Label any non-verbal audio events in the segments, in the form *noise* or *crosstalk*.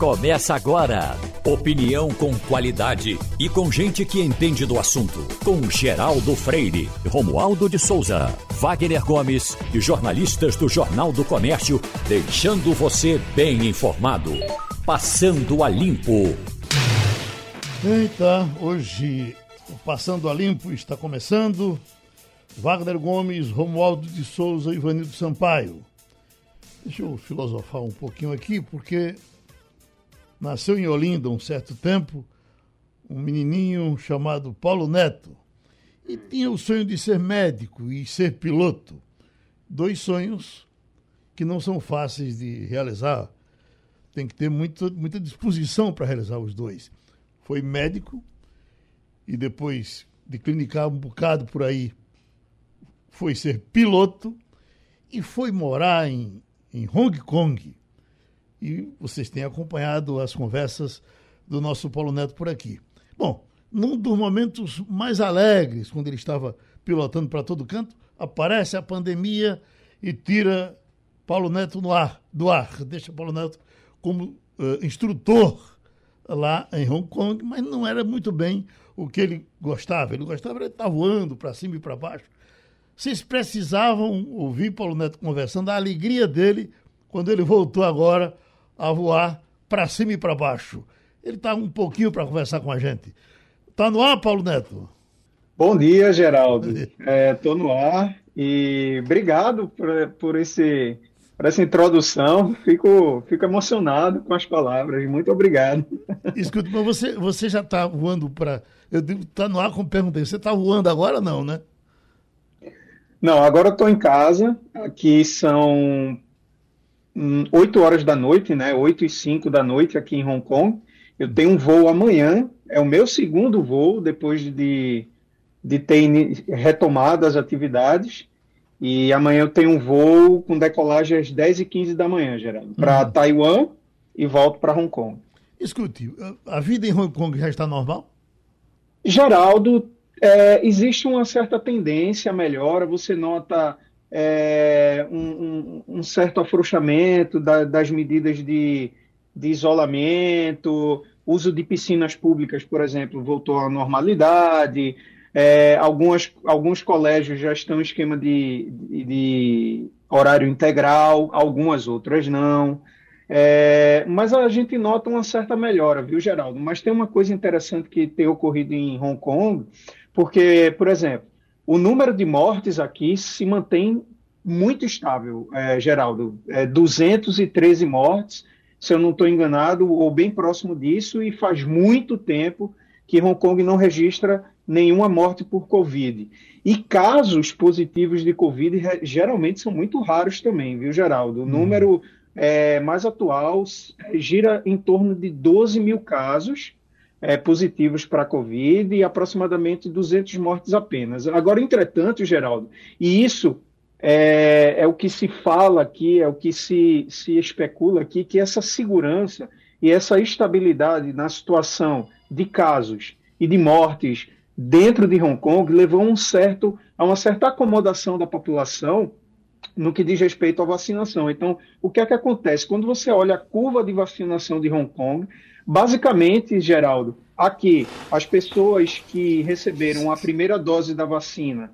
Começa agora. Opinião com qualidade e com gente que entende do assunto. Com Geraldo Freire, Romualdo de Souza, Wagner Gomes e jornalistas do Jornal do Comércio, deixando você bem informado. Passando a Limpo. Eita, hoje o Passando a Limpo está começando. Wagner Gomes, Romualdo de Souza e Ivanildo Sampaio. Deixa eu filosofar um pouquinho aqui, porque nasceu em Olinda um certo tempo um menininho chamado Paulo Neto e tinha o sonho de ser médico e ser piloto. Dois sonhos que não são fáceis de realizar. Tem que ter muito, muita disposição para realizar os dois. Foi médico e depois de clinicar um bocado por aí, foi ser piloto e foi morar em, em Hong Kong. E vocês têm acompanhado as conversas do nosso Paulo Neto por aqui. Bom, num dos momentos mais alegres, quando ele estava pilotando para todo canto, aparece a pandemia e tira Paulo Neto no ar, do ar, deixa Paulo Neto como uh, instrutor lá em Hong Kong, mas não era muito bem o que ele gostava. Ele gostava de estar voando para cima e para baixo. Vocês precisavam ouvir Paulo Neto conversando, a alegria dele quando ele voltou agora a voar para cima e para baixo. Ele está um pouquinho para conversar com a gente. Está no ar, Paulo Neto? Bom dia, Geraldo. Estou é, no ar e obrigado por, por, esse, por essa introdução. Fico, fico emocionado com as palavras. Muito obrigado. Escuta, mas você, você já está voando para. Eu digo, está no ar como perguntei. Você está voando agora não, né? Não, agora estou em casa. Aqui são 8 hum, horas da noite, né? 8 e 5 da noite aqui em Hong Kong. Eu tenho um voo amanhã, é o meu segundo voo depois de, de ter retomado as atividades. E amanhã eu tenho um voo com decolagem às 10 e 15 da manhã, Geraldo, para uhum. Taiwan e volto para Hong Kong. Escute, a vida em Hong Kong já está normal? Geraldo, é, existe uma certa tendência à melhora, você nota é, um, um, certo afrouxamento da, das medidas de, de isolamento, uso de piscinas públicas, por exemplo, voltou à normalidade. É, algumas, alguns colégios já estão em esquema de, de, de horário integral, algumas outras não. É, mas a gente nota uma certa melhora, viu, Geraldo? Mas tem uma coisa interessante que tem ocorrido em Hong Kong, porque, por exemplo, o número de mortes aqui se mantém muito estável, é, Geraldo. É 213 mortes, se eu não estou enganado, ou bem próximo disso, e faz muito tempo que Hong Kong não registra nenhuma morte por Covid. E casos positivos de Covid geralmente são muito raros também, viu, Geraldo? O hum. número é, mais atual gira em torno de 12 mil casos é, positivos para a Covid e aproximadamente 200 mortes apenas. Agora, entretanto, Geraldo, e isso é, é, o que se fala aqui, é o que se, se especula aqui, que essa segurança e essa estabilidade na situação de casos e de mortes dentro de Hong Kong levou um certo, a uma certa acomodação da população no que diz respeito à vacinação. Então, o que é que acontece? Quando você olha a curva de vacinação de Hong Kong, basicamente, Geraldo, aqui, as pessoas que receberam a primeira dose da vacina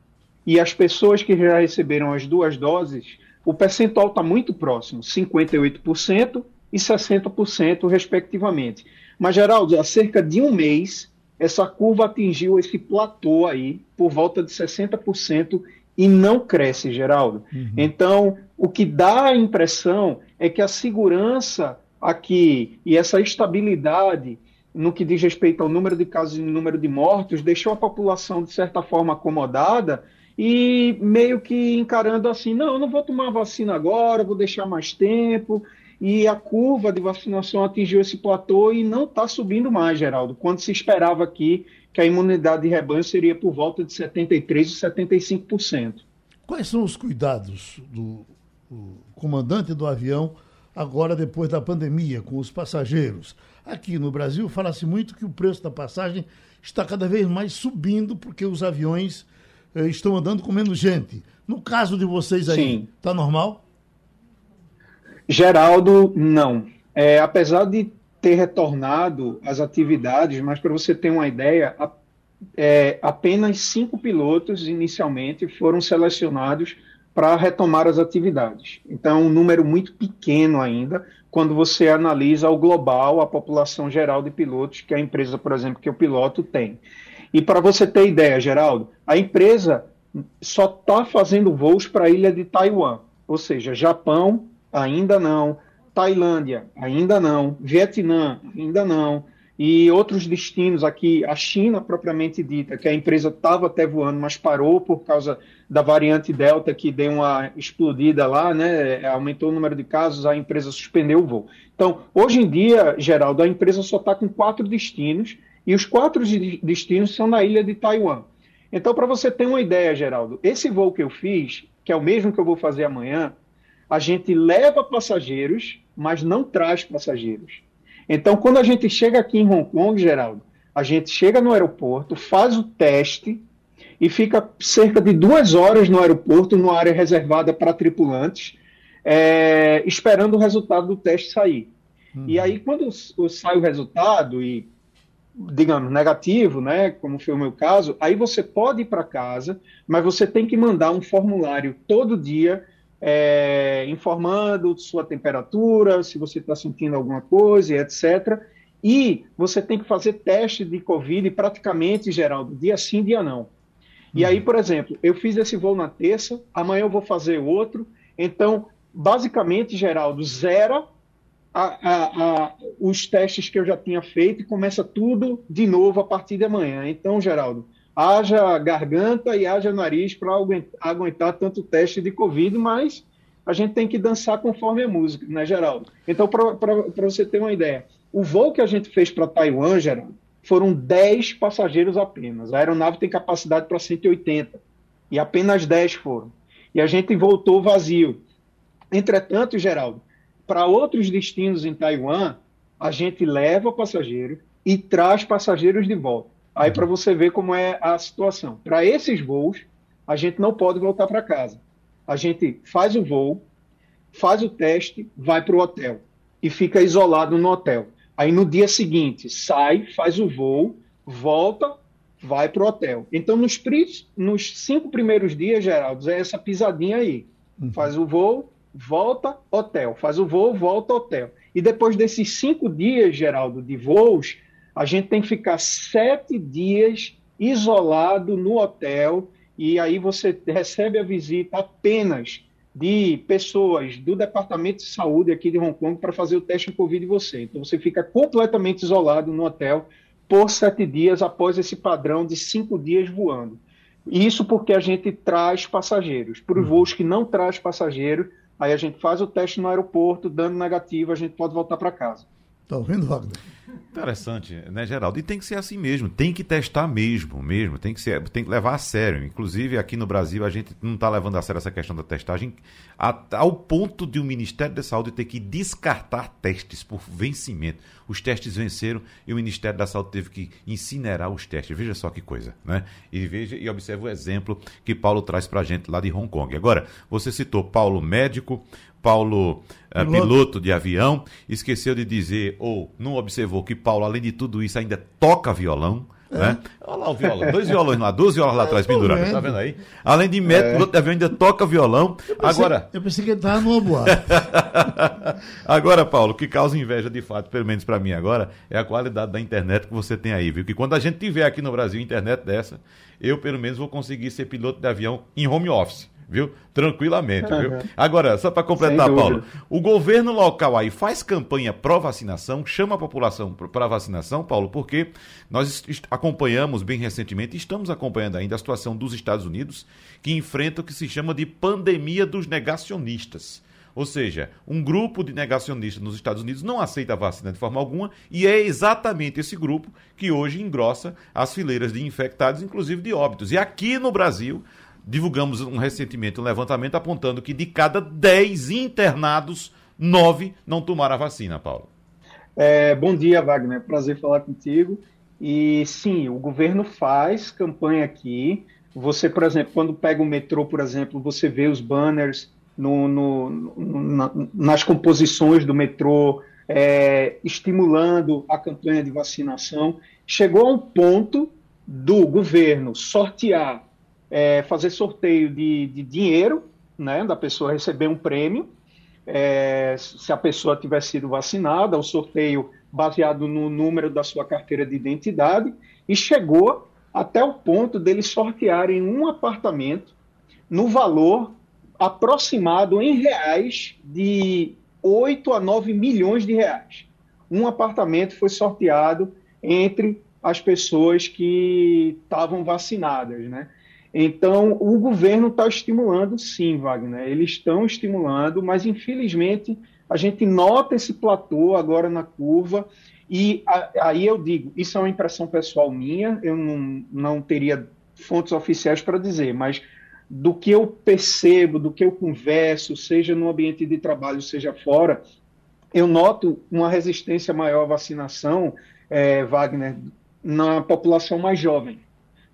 e as pessoas que já receberam as duas doses, o percentual está muito próximo, 58% e 60%, respectivamente. Mas, Geraldo, há cerca de um mês, essa curva atingiu esse platô aí, por volta de 60%, e não cresce, Geraldo. Uhum. Então, o que dá a impressão é que a segurança aqui e essa estabilidade no que diz respeito ao número de casos e número de mortos deixou a população, de certa forma, acomodada e meio que encarando assim: não, não vou tomar vacina agora, vou deixar mais tempo. E a curva de vacinação atingiu esse platô e não está subindo mais, Geraldo, quando se esperava aqui que a imunidade de rebanho seria por volta de 73% e 75%. Quais são os cuidados do comandante do avião agora depois da pandemia com os passageiros? Aqui no Brasil fala-se muito que o preço da passagem está cada vez mais subindo porque os aviões eh, estão andando com menos gente. No caso de vocês aí, está normal? Geraldo, não. É, apesar de ter retornado às atividades, mas para você ter uma ideia, a, é, apenas cinco pilotos inicialmente foram selecionados para retomar as atividades. Então, um número muito pequeno ainda, quando você analisa o global, a população geral de pilotos que a empresa, por exemplo, que o piloto tem. E para você ter ideia, Geraldo, a empresa só está fazendo voos para a ilha de Taiwan, ou seja, Japão ainda não, Tailândia ainda não, Vietnã ainda não, e outros destinos aqui, a China propriamente dita, que a empresa estava até voando, mas parou por causa da variante Delta que deu uma explodida lá, né? Aumentou o número de casos, a empresa suspendeu o voo. Então, hoje em dia, Geraldo, a empresa só está com quatro destinos e os quatro destinos são na ilha de Taiwan. Então, para você ter uma ideia, Geraldo, esse voo que eu fiz, que é o mesmo que eu vou fazer amanhã, a gente leva passageiros, mas não traz passageiros. Então, quando a gente chega aqui em Hong Kong, Geraldo, a gente chega no aeroporto, faz o teste e fica cerca de duas horas no aeroporto, numa área reservada para tripulantes, é, esperando o resultado do teste sair. Uhum. E aí, quando sai o resultado, e digamos, negativo, né, como foi o meu caso, aí você pode ir para casa, mas você tem que mandar um formulário todo dia é, informando sua temperatura, se você está sentindo alguma coisa, etc. E você tem que fazer teste de Covid praticamente, Geraldo, dia sim, dia não. E aí, por exemplo, eu fiz esse voo na terça, amanhã eu vou fazer outro. Então, basicamente, Geraldo, zera a, a, a, os testes que eu já tinha feito e começa tudo de novo a partir de amanhã. Então, Geraldo, haja garganta e haja nariz para aguentar tanto teste de Covid, mas a gente tem que dançar conforme a música, né, Geraldo? Então, para você ter uma ideia, o voo que a gente fez para Taiwan, Geraldo, foram 10 passageiros apenas. A aeronave tem capacidade para 180 e apenas 10 foram. E a gente voltou vazio. Entretanto, Geraldo, para outros destinos em Taiwan, a gente leva passageiro e traz passageiros de volta. Aí para você ver como é a situação. Para esses voos, a gente não pode voltar para casa. A gente faz o voo, faz o teste, vai para o hotel e fica isolado no hotel. Aí no dia seguinte sai, faz o voo, volta, vai para o hotel. Então nos, nos, cinco primeiros dias, Geraldo, é essa pisadinha aí. Uhum. Faz o voo, volta, hotel. Faz o voo, volta, hotel. E depois desses cinco dias, Geraldo, de voos, a gente tem que ficar sete dias isolado no hotel e aí você recebe a visita apenas de pessoas do Departamento de Saúde aqui de Hong Kong para fazer o teste de Covid de você. Então você fica completamente isolado no hotel por sete dias após esse padrão de cinco dias voando. Isso porque a gente traz passageiros. Para os uhum. voos que não traz passageiro, aí a gente faz o teste no aeroporto, dando negativo, a gente pode voltar para casa. Está ouvindo, Wagner? Interessante, né, Geraldo? E tem que ser assim mesmo, tem que testar mesmo, mesmo, tem que ser, tem que levar a sério. Inclusive aqui no Brasil a gente não está levando a sério essa questão da testagem ao ponto de o Ministério da Saúde ter que descartar testes por vencimento. Os testes venceram e o Ministério da Saúde teve que incinerar os testes. Veja só que coisa, né? E veja e observe o exemplo que Paulo traz para a gente lá de Hong Kong. Agora, você citou Paulo médico, Paulo uh, piloto. piloto. de avião, esqueceu de dizer, ou não observou que Paulo, além de tudo isso, ainda toca violão. É. Né? Olha lá o violão, dois violões lá, duas violas lá atrás penduradas, tá vendo aí? Além de médico, é. piloto de avião ainda toca violão. Eu pensei, Agora. Eu pensei que ele estava numa boate. *laughs* agora, Paulo, o que causa inveja de fato, pelo menos para mim agora, é a qualidade da internet que você tem aí, viu? Que quando a gente tiver aqui no Brasil internet dessa, eu pelo menos vou conseguir ser piloto de avião em home office viu? Tranquilamente, uhum. viu? Agora, só para completar, Paulo, o governo local aí faz campanha pró-vacinação, chama a população para vacinação, Paulo, porque nós acompanhamos bem recentemente, estamos acompanhando ainda a situação dos Estados Unidos, que enfrenta o que se chama de pandemia dos negacionistas. Ou seja, um grupo de negacionistas nos Estados Unidos não aceita a vacina de forma alguma e é exatamente esse grupo que hoje engrossa as fileiras de infectados, inclusive de óbitos. E aqui no Brasil, divulgamos um, recentemente um levantamento apontando que de cada 10 internados, 9 não tomaram a vacina, Paulo. É, bom dia, Wagner. Prazer falar contigo. E sim, o governo faz campanha aqui. Você, por exemplo, quando pega o metrô, por exemplo, você vê os banners no, no, no, na, nas composições do metrô, é, estimulando a campanha de vacinação. Chegou a um ponto do governo sortear, é, fazer sorteio de, de dinheiro, né, da pessoa receber um prêmio, é, se a pessoa tiver sido vacinada, o sorteio baseado no número da sua carteira de identidade, e chegou até o ponto deles sortearem um apartamento no valor aproximado em reais de 8 a 9 milhões de reais. Um apartamento foi sorteado entre as pessoas que estavam vacinadas, né? Então, o governo está estimulando, sim, Wagner. Eles estão estimulando, mas infelizmente a gente nota esse platô agora na curva. E aí eu digo, isso é uma impressão pessoal minha, eu não, não teria fontes oficiais para dizer, mas do que eu percebo, do que eu converso, seja no ambiente de trabalho, seja fora, eu noto uma resistência maior à vacinação, é, Wagner, na população mais jovem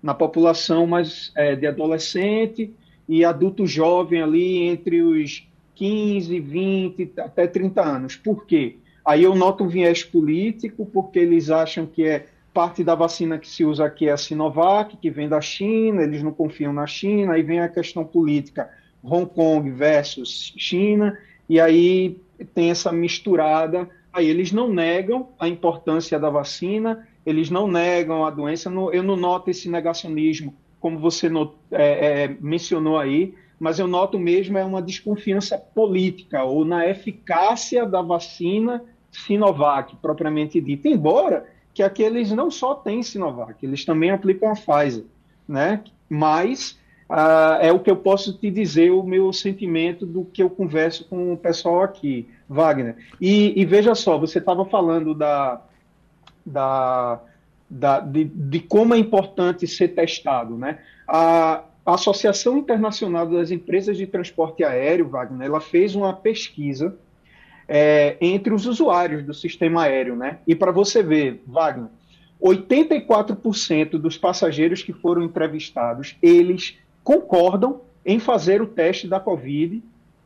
na população mais é, de adolescente e adulto jovem ali entre os 15, 20 até 30 anos. Por quê? Aí eu noto um viés político, porque eles acham que é parte da vacina que se usa aqui é a Sinovac, que vem da China, eles não confiam na China, aí vem a questão política, Hong Kong versus China, e aí tem essa misturada. Aí eles não negam a importância da vacina, eles não negam a doença. Eu não noto esse negacionismo, como você é, é, mencionou aí, mas eu noto mesmo é uma desconfiança política ou na eficácia da vacina Sinovac, propriamente dita. Embora que aqueles não só têm Sinovac, eles também aplicam a Pfizer, né? Mas uh, é o que eu posso te dizer, o meu sentimento do que eu converso com o pessoal aqui, Wagner. E, e veja só, você estava falando da, da, da, de, de, como é importante ser testado. Né? A, a Associação Internacional das Empresas de Transporte Aéreo, Wagner, ela fez uma pesquisa é, entre os usuários do sistema aéreo. Né? E para você ver, Wagner, 84% dos passageiros que foram entrevistados, eles concordam em fazer o teste da Covid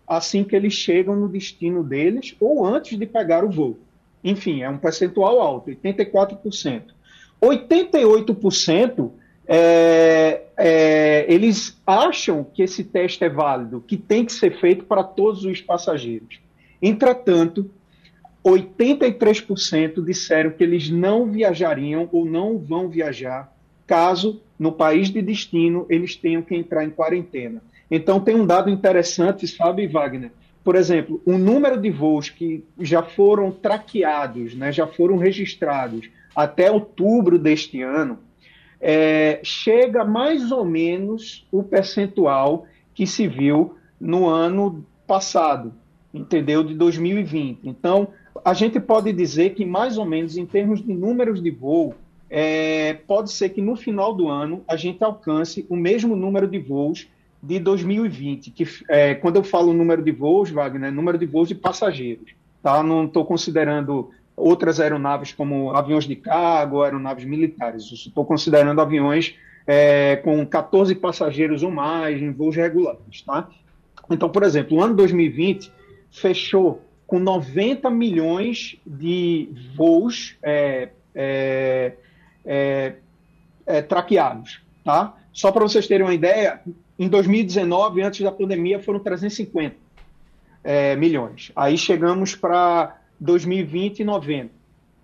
assim que eles chegam no destino deles ou antes de pegar o voo. Enfim, é um percentual alto, 84%. 88% é, é, eles acham que esse teste é válido, que tem que ser feito para todos os passageiros. Entretanto, 83% disseram que eles não viajariam ou não vão viajar caso no país de destino eles tenham que entrar em quarentena. Então tem um dado interessante, sabe, Wagner? Por exemplo, o número de voos que já foram traqueados, né, já foram registrados até outubro deste ano, é, chega mais ou menos o percentual que se viu no ano passado, entendeu? De 2020. Então, a gente pode dizer que, mais ou menos, em termos de números de voo, é, pode ser que no final do ano a gente alcance o mesmo número de voos de 2020, que é, quando eu falo número de voos, Wagner, é número de voos de passageiros, tá? Não estou considerando outras aeronaves como aviões de cargo, aeronaves militares. Estou considerando aviões é, com 14 passageiros ou mais em voos regulares, tá? Então, por exemplo, o ano 2020 fechou com 90 milhões de voos é, é, é, é traqueados, tá? Só para vocês terem uma ideia, em 2019, antes da pandemia, foram 350 é, milhões. Aí chegamos para 2020, 90.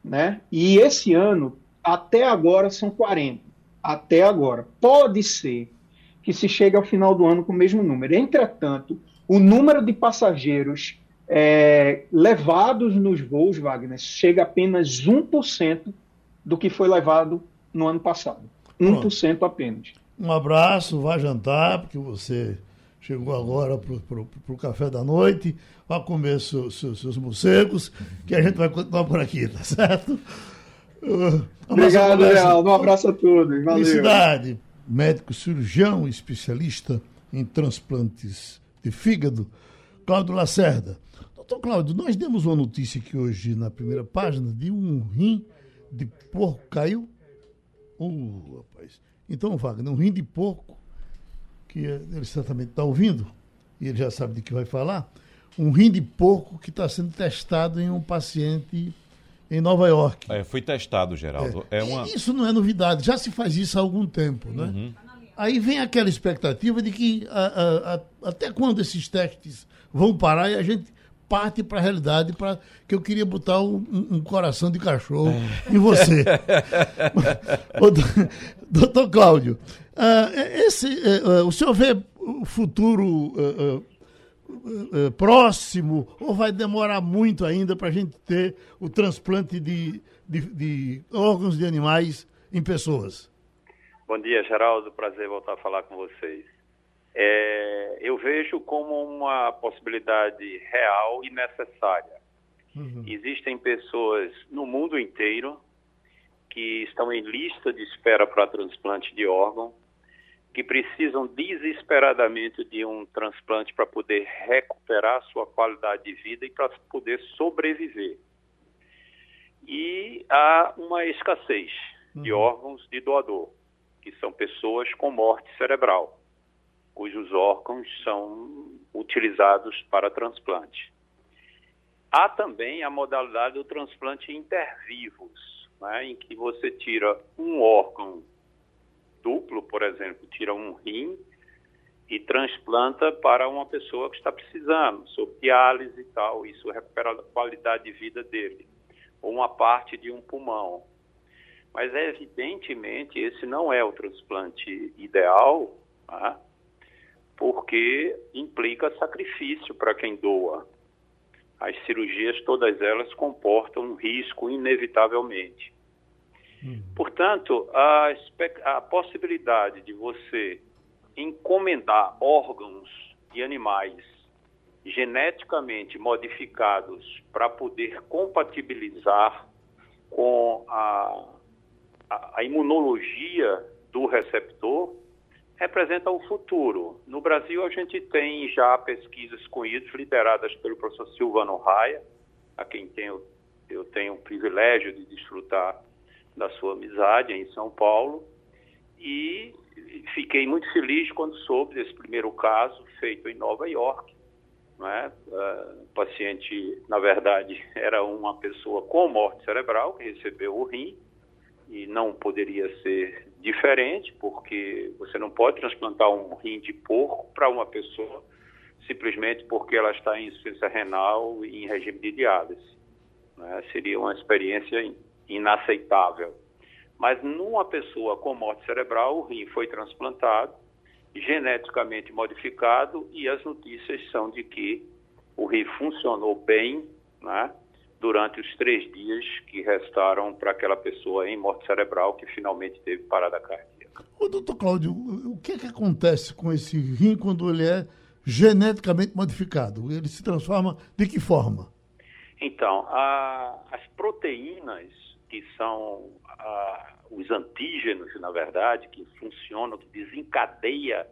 Né? E esse ano, até agora, são 40. Até agora. Pode ser que se chegue ao final do ano com o mesmo número. Entretanto, o número de passageiros é, levados nos voos, Wagner, chega a apenas 1% do que foi levado no ano passado. 1% apenas. Um abraço, vá jantar, porque você chegou agora para o café da noite, vá comer seus, seus, seus morcegos, que a gente vai continuar por aqui, tá certo? Uh, Obrigado, Real. Um abraço a todos. Valeu. Felicidade. Médico cirurgião, especialista em transplantes de fígado, Cláudio Lacerda. Doutor Cláudio, nós demos uma notícia aqui hoje na primeira página de um rim de porco caiu. Uh, rapaz. Então, Wagner, um rim de porco, que ele certamente está ouvindo, e ele já sabe de que vai falar, um rim de porco que está sendo testado em um paciente em Nova York. É, foi testado, Geraldo. É. é uma... Isso não é novidade, já se faz isso há algum tempo, né? Uhum. Aí vem aquela expectativa de que a, a, a, até quando esses testes vão parar e a gente parte para a realidade para que eu queria botar um, um coração de cachorro é. em você. *laughs* doutor Cláudio, uh, esse, uh, uh, o senhor vê o futuro próximo ou vai demorar muito ainda para a gente ter o transplante de, de, de órgãos de animais em pessoas? Bom dia, Geraldo. Prazer voltar a falar com vocês. É, eu vejo como uma possibilidade real e necessária. Uhum. Existem pessoas no mundo inteiro que estão em lista de espera para transplante de órgão, que precisam desesperadamente de um transplante para poder recuperar sua qualidade de vida e para poder sobreviver. E há uma escassez uhum. de órgãos de doador, que são pessoas com morte cerebral cujos órgãos são utilizados para transplante. Há também a modalidade do transplante intervivos, né, em que você tira um órgão duplo, por exemplo, tira um rim e transplanta para uma pessoa que está precisando, sob diálise e tal, isso recupera a qualidade de vida dele, ou uma parte de um pulmão. Mas, evidentemente, esse não é o transplante ideal, tá? Porque implica sacrifício para quem doa. As cirurgias, todas elas, comportam um risco, inevitavelmente. Hum. Portanto, a, a possibilidade de você encomendar órgãos de animais geneticamente modificados para poder compatibilizar com a, a, a imunologia do receptor representa o futuro. No Brasil, a gente tem já pesquisas com isso, lideradas pelo professor Silvano Raia, a quem tenho, eu tenho o privilégio de desfrutar da sua amizade em São Paulo, e fiquei muito feliz quando soube desse primeiro caso feito em Nova York. Né? Uh, o paciente, na verdade, *laughs* era uma pessoa com morte cerebral que recebeu o rim e não poderia ser diferente, porque você não pode transplantar um rim de porco para uma pessoa simplesmente porque ela está em insuficiência renal e em regime de diálise. Né? Seria uma experiência inaceitável. Mas numa pessoa com morte cerebral, o rim foi transplantado, geneticamente modificado, e as notícias são de que o rim funcionou bem, né? Durante os três dias que restaram para aquela pessoa em morte cerebral que finalmente teve parada cardíaca. Ô, doutor Cláudio, o que é que acontece com esse rim quando ele é geneticamente modificado? Ele se transforma de que forma? Então, a, as proteínas que são a, os antígenos, na verdade, que funcionam, que desencadeia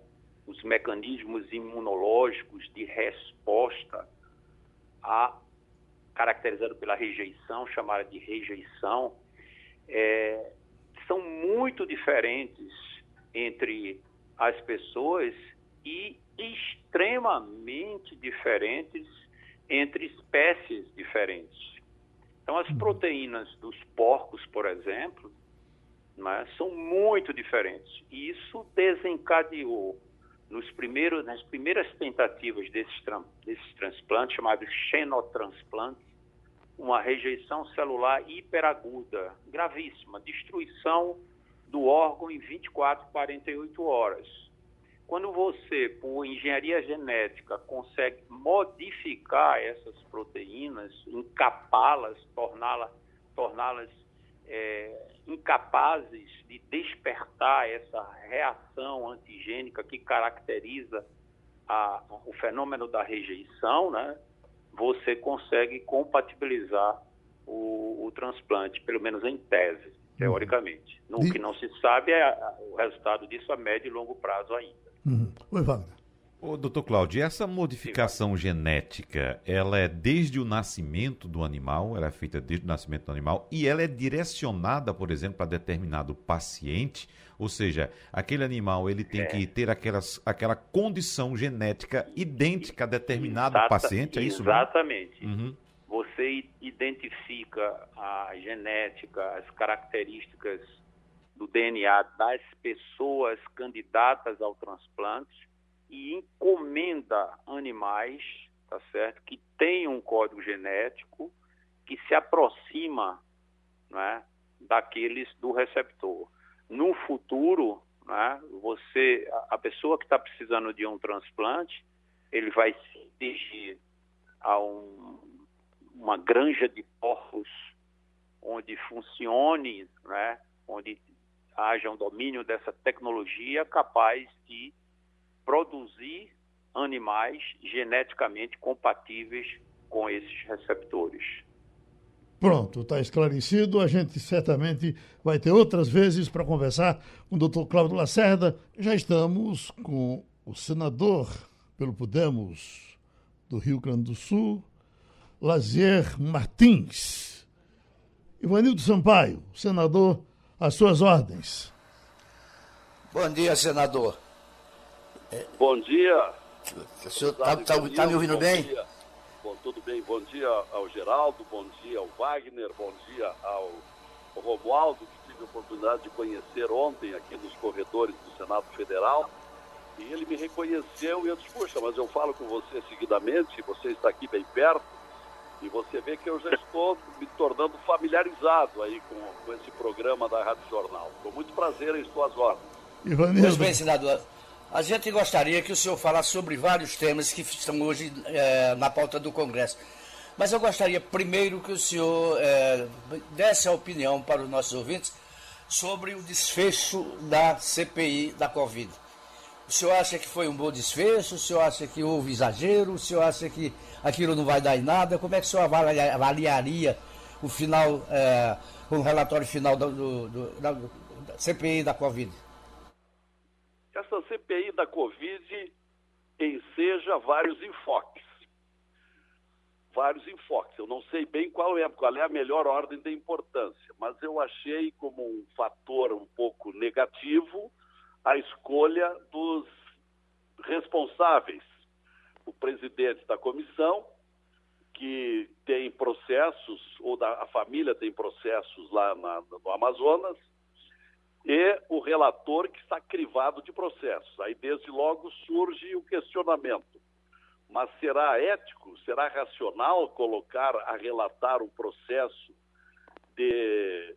os mecanismos imunológicos de resposta a caracterizado pela rejeição, chamada de rejeição, é, são muito diferentes entre as pessoas e extremamente diferentes entre espécies diferentes. Então, as proteínas dos porcos, por exemplo, né, são muito diferentes. E isso desencadeou nos primeiros, nas primeiras tentativas desses, desses transplantes, chamados xenotransplantes, uma rejeição celular hiperaguda, gravíssima, destruição do órgão em 24, 48 horas. Quando você, por engenharia genética, consegue modificar essas proteínas, encapá-las, torná-las torná é, incapazes de despertar essa reação antigênica que caracteriza a, o fenômeno da rejeição, né, você consegue compatibilizar o, o transplante, pelo menos em tese, teoricamente. Uhum. O que não se sabe é o resultado disso a médio e longo prazo ainda. Uhum. Oi, Wagner. Ô, doutor Cláudio, essa modificação genética, ela é desde o nascimento do animal, ela é feita desde o nascimento do animal, e ela é direcionada, por exemplo, para determinado paciente, ou seja, aquele animal ele tem é. que ter aquelas, aquela condição genética idêntica a determinado Exata, paciente, é isso? Exatamente. Uhum. Você identifica a genética, as características do DNA das pessoas candidatas ao transplante e encomenda animais, tá certo, que tenham um código genético que se aproxima, né, daqueles do receptor. No futuro, né, você, a pessoa que está precisando de um transplante, ele vai se dirigir a um, uma granja de porcos onde funcione, né, onde haja um domínio dessa tecnologia capaz de produzir animais geneticamente compatíveis com esses receptores. Pronto, está esclarecido. A gente certamente vai ter outras vezes para conversar com o doutor Cláudio Lacerda. Já estamos com o senador pelo Podemos do Rio Grande do Sul, Lazier Martins. Ivanildo Sampaio, senador, às suas ordens. Bom dia, senador. Bom dia. O senhor está tá, tá me ouvindo bem? Dia. Bom, tudo bem. Bom dia ao Geraldo, bom dia ao Wagner, bom dia ao, ao Romualdo, que tive a oportunidade de conhecer ontem aqui nos corredores do Senado Federal. E ele me reconheceu e eu disse, puxa, mas eu falo com você seguidamente, você está aqui bem perto, e você vê que eu já estou me tornando familiarizado aí com, com esse programa da Rádio Jornal. Com muito prazer, estou às ordens. Ivanildo. Pois bem, senador. A gente gostaria que o senhor falasse sobre vários temas que estão hoje é, na pauta do Congresso. Mas eu gostaria primeiro que o senhor é, desse a opinião para os nossos ouvintes sobre o desfecho da CPI da Covid. O senhor acha que foi um bom desfecho? O senhor acha que houve exagero? O senhor acha que aquilo não vai dar em nada? Como é que o senhor avaliaria o final, é, o relatório final do, do, do, da, CPI da Covid? Essa CPI da Covid enseja vários enfoques. Vários enfoques. Eu não sei bem qual é, qual é a melhor ordem de importância, mas eu achei como um fator um pouco negativo a escolha dos responsáveis. O presidente da comissão, que tem processos, ou da, a família tem processos lá na, no Amazonas, e o relator que está crivado de processos. Aí, desde logo, surge o questionamento. Mas será ético, será racional colocar a relatar um processo de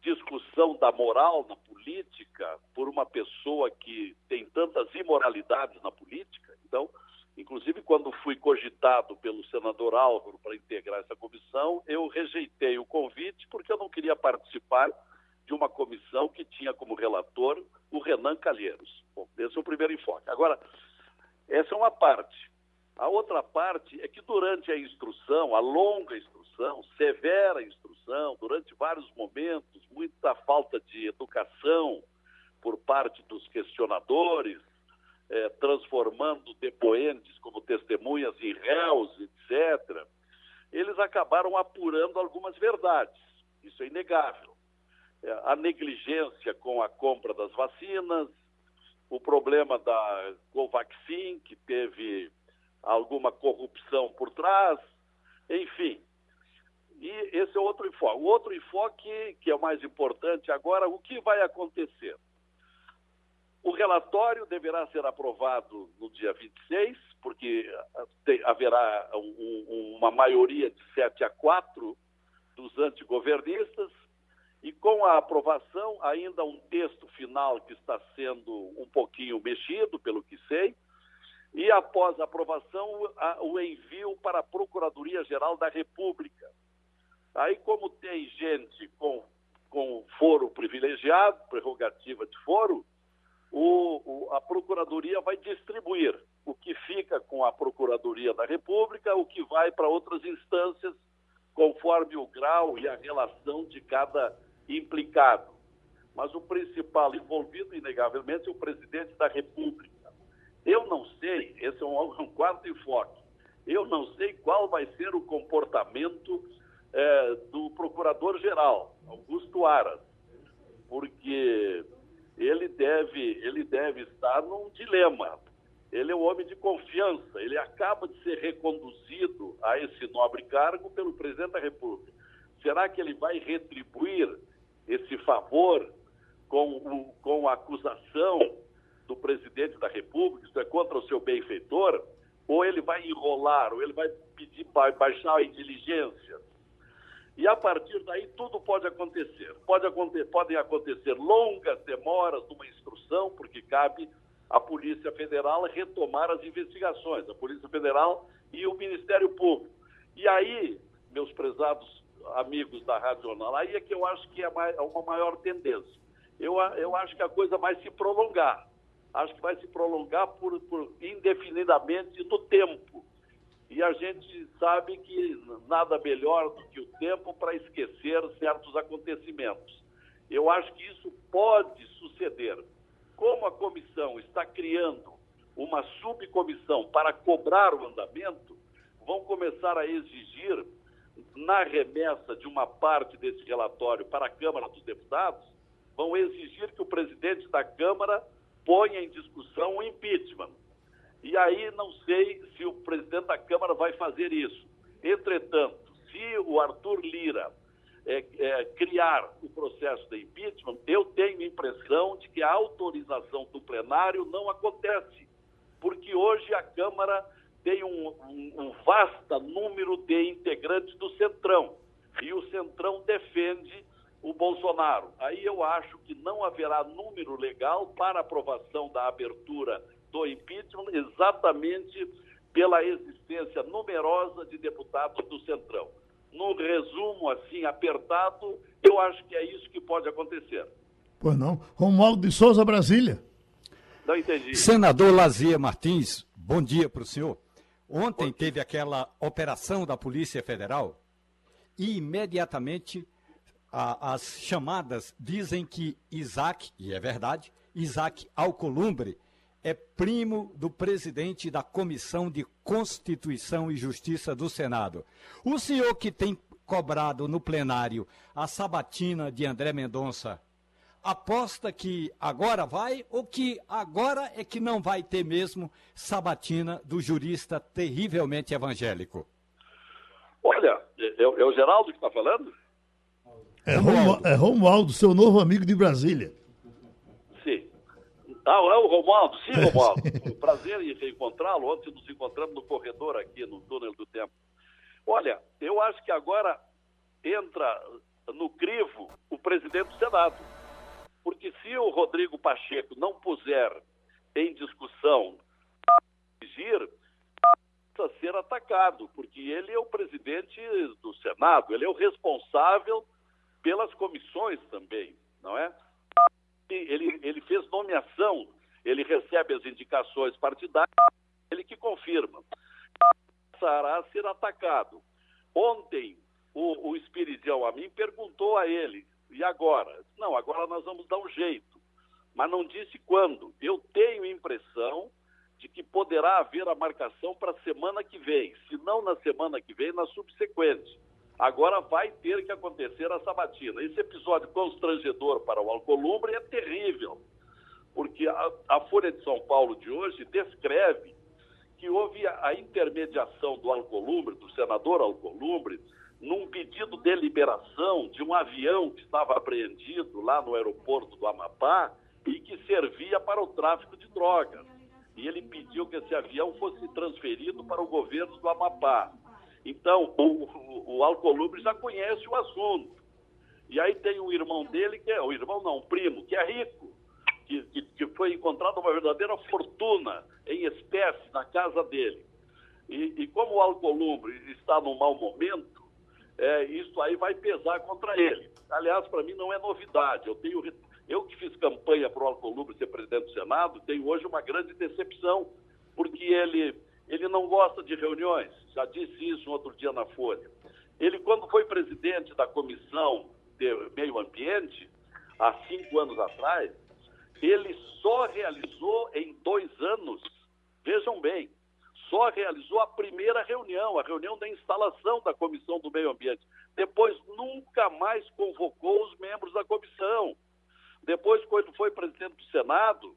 discussão da moral na política por uma pessoa que tem tantas imoralidades na política? Então, inclusive, quando fui cogitado pelo senador Álvaro para integrar essa comissão, eu rejeitei o convite porque eu não queria participar de uma comissão que tinha como relator o Renan Calheiros. Bom, esse é o primeiro enfoque. Agora, essa é uma parte. A outra parte é que durante a instrução, a longa instrução, severa instrução, durante vários momentos, muita falta de educação por parte dos questionadores, eh, transformando depoentes como testemunhas em réus, etc., eles acabaram apurando algumas verdades. Isso é inegável. É, a negligência com a compra das vacinas, o problema da Covaxin, que teve alguma corrupção por trás, enfim. E esse é outro enfoque. O outro enfoque, que é o mais importante agora, o que vai acontecer? O relatório deverá ser aprovado no dia 26, porque haverá um, um, uma maioria de 7 a 4 dos antigovernistas, e com a aprovação, ainda um texto final que está sendo um pouquinho mexido, pelo que sei, e após a aprovação, o envio para a Procuradoria-Geral da República. Aí, como tem gente com, com foro privilegiado, prerrogativa de foro, o, o, a Procuradoria vai distribuir o que fica com a Procuradoria da República, o que vai para outras instâncias, conforme o grau e a relação de cada implicado. Mas o principal envolvido, inegavelmente, é o presidente da República, Eu não sei, esse é um, um quarto enfoque, eu não sei qual vai ser o comportamento é, do procurador-geral, Augusto Aras, porque ele deve, ele deve estar num dilema. Ele é um homem de confiança, ele acaba de ser reconduzido a esse nobre cargo pelo presidente da República. Será que ele vai retribuir esse favor com, com a acusação do presidente da República, isso é contra o seu benfeitor, ou ele vai enrolar, ou ele vai pedir baixar a inteligência. E a partir daí tudo pode acontecer. Pode acontecer. Podem acontecer longas demoras numa instrução, porque cabe à Polícia Federal retomar as investigações, a Polícia Federal e o Ministério Público. E aí, meus prezados amigos da Rádio Jornal, aí é que eu acho que é uma maior tendência. Eu, eu acho que a coisa vai se prolongar acho que vai se prolongar por, por indefinidamente no tempo. E a gente sabe que nada melhor do que o tempo para esquecer certos acontecimentos. Eu acho que isso pode suceder. Como a comissão está criando uma subcomissão para cobrar o andamento, vão começar a exigir, na remessa de uma parte desse relatório para a Câmara dos Deputados, vão exigir que o presidente da Câmara ponha em discussão o impeachment. E aí não sei se o presidente da Câmara vai fazer isso. Entretanto, se o Arthur Lira é, é, criar o processo de impeachment, eu tenho a impressão de que a autorização do plenário não acontece, porque hoje a Câmara tem um, um, um vasto número de integrantes do Centrão, e o Centrão defende o Bolsonaro. Aí eu acho que não haverá número legal para aprovação da abertura do impeachment, exatamente pela existência numerosa de deputados do Centrão. No resumo, assim, apertado, eu acho que é isso que pode acontecer. Pois não. Romualdo de Souza, Brasília. Não entendi. Senador Lazia Martins, bom dia para o senhor. Ontem teve aquela operação da Polícia Federal e imediatamente a, as chamadas dizem que Isaac, e é verdade, Isaac Alcolumbre é primo do presidente da Comissão de Constituição e Justiça do Senado. O senhor que tem cobrado no plenário a sabatina de André Mendonça, aposta que agora vai ou que agora é que não vai ter mesmo sabatina do jurista terrivelmente evangélico? Olha, é, é o Geraldo que está falando? É Romualdo. é Romualdo, seu novo amigo de Brasília. Sim. Ah, é o Romualdo? Sim, Romualdo. Prazer em reencontrá-lo. Ontem nos encontramos no corredor aqui, no túnel do tempo. Olha, eu acho que agora entra no crivo o presidente do Senado. Porque se o Rodrigo Pacheco não puser em discussão exigir, a ser atacado, porque ele é o presidente do Senado, ele é o responsável pelas comissões também, não é? Ele, ele fez nomeação, ele recebe as indicações partidárias, ele que confirma. Passará a ser atacado. Ontem, o, o Espiridião a mim perguntou a ele, e agora? Não, agora nós vamos dar um jeito. Mas não disse quando. Eu tenho impressão de que poderá haver a marcação para a semana que vem. Se não na semana que vem, na subsequente. Agora vai ter que acontecer a sabatina. Esse episódio constrangedor para o Alcolumbre é terrível, porque a, a Folha de São Paulo de hoje descreve que houve a, a intermediação do Alcolumbre, do senador Alcolumbre, num pedido de liberação de um avião que estava apreendido lá no aeroporto do Amapá e que servia para o tráfico de drogas. E ele pediu que esse avião fosse transferido para o governo do Amapá. Então, o, o, o Alcolumbre já conhece o assunto. E aí tem um irmão dele, que é, o irmão não, um primo, que é rico, que, que, que foi encontrada uma verdadeira fortuna em espécie na casa dele. E, e como o Alcolumbre está num mau momento, é, isso aí vai pesar contra ele. Aliás, para mim não é novidade. Eu tenho eu que fiz campanha para o Alcolumbre ser presidente do Senado, tenho hoje uma grande decepção, porque ele ele não gosta de reuniões, já disse isso outro dia na Folha. Ele, quando foi presidente da Comissão de Meio Ambiente, há cinco anos atrás, ele só realizou em dois anos vejam bem, só realizou a primeira reunião, a reunião da instalação da Comissão do Meio Ambiente. Depois nunca mais convocou os membros da comissão. Depois, quando foi presidente do Senado,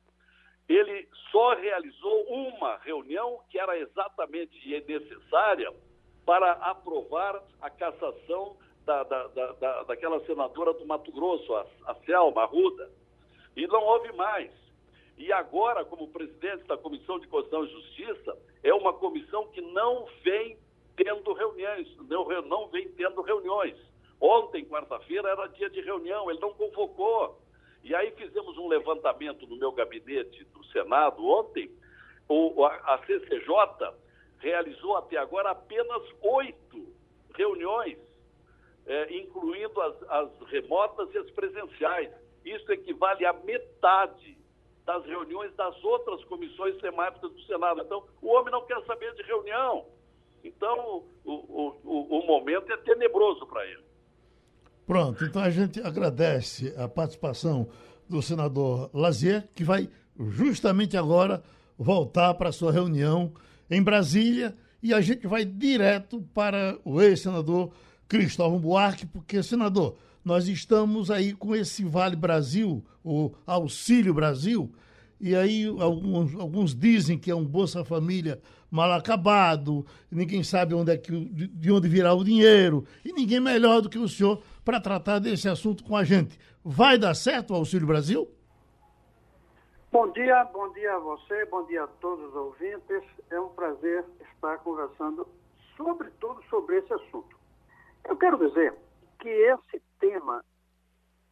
ele só realizou uma reunião que era exatamente necessária para aprovar a cassação da, da, da, daquela senadora do Mato Grosso, a, a Selma Arruda. E não houve mais. E agora, como presidente da Comissão de Constituição e Justiça, é uma comissão que não vem tendo reuniões, não, não vem tendo reuniões. Ontem, quarta-feira, era dia de reunião, ele não convocou. E aí fizemos um levantamento no meu gabinete do Senado ontem. O, a, a CCJ realizou até agora apenas oito reuniões, é, incluindo as, as remotas e as presenciais. Isso equivale a metade das reuniões das outras comissões temáticas do Senado. Então, o homem não quer saber de reunião. Então, o, o, o momento é tenebroso para ele. Pronto, então a gente agradece a participação do senador Lazier, que vai justamente agora voltar para a sua reunião em Brasília e a gente vai direto para o ex-senador Cristóvão Buarque, porque, senador, nós estamos aí com esse Vale Brasil, o Auxílio Brasil, e aí alguns, alguns dizem que é um Bolsa Família mal acabado, ninguém sabe onde é que, de onde virá o dinheiro, e ninguém melhor do que o senhor para tratar desse assunto com a gente. Vai dar certo o Auxílio Brasil? Bom dia, bom dia a você, bom dia a todos os ouvintes. É um prazer estar conversando, sobretudo sobre esse assunto. Eu quero dizer que esse tema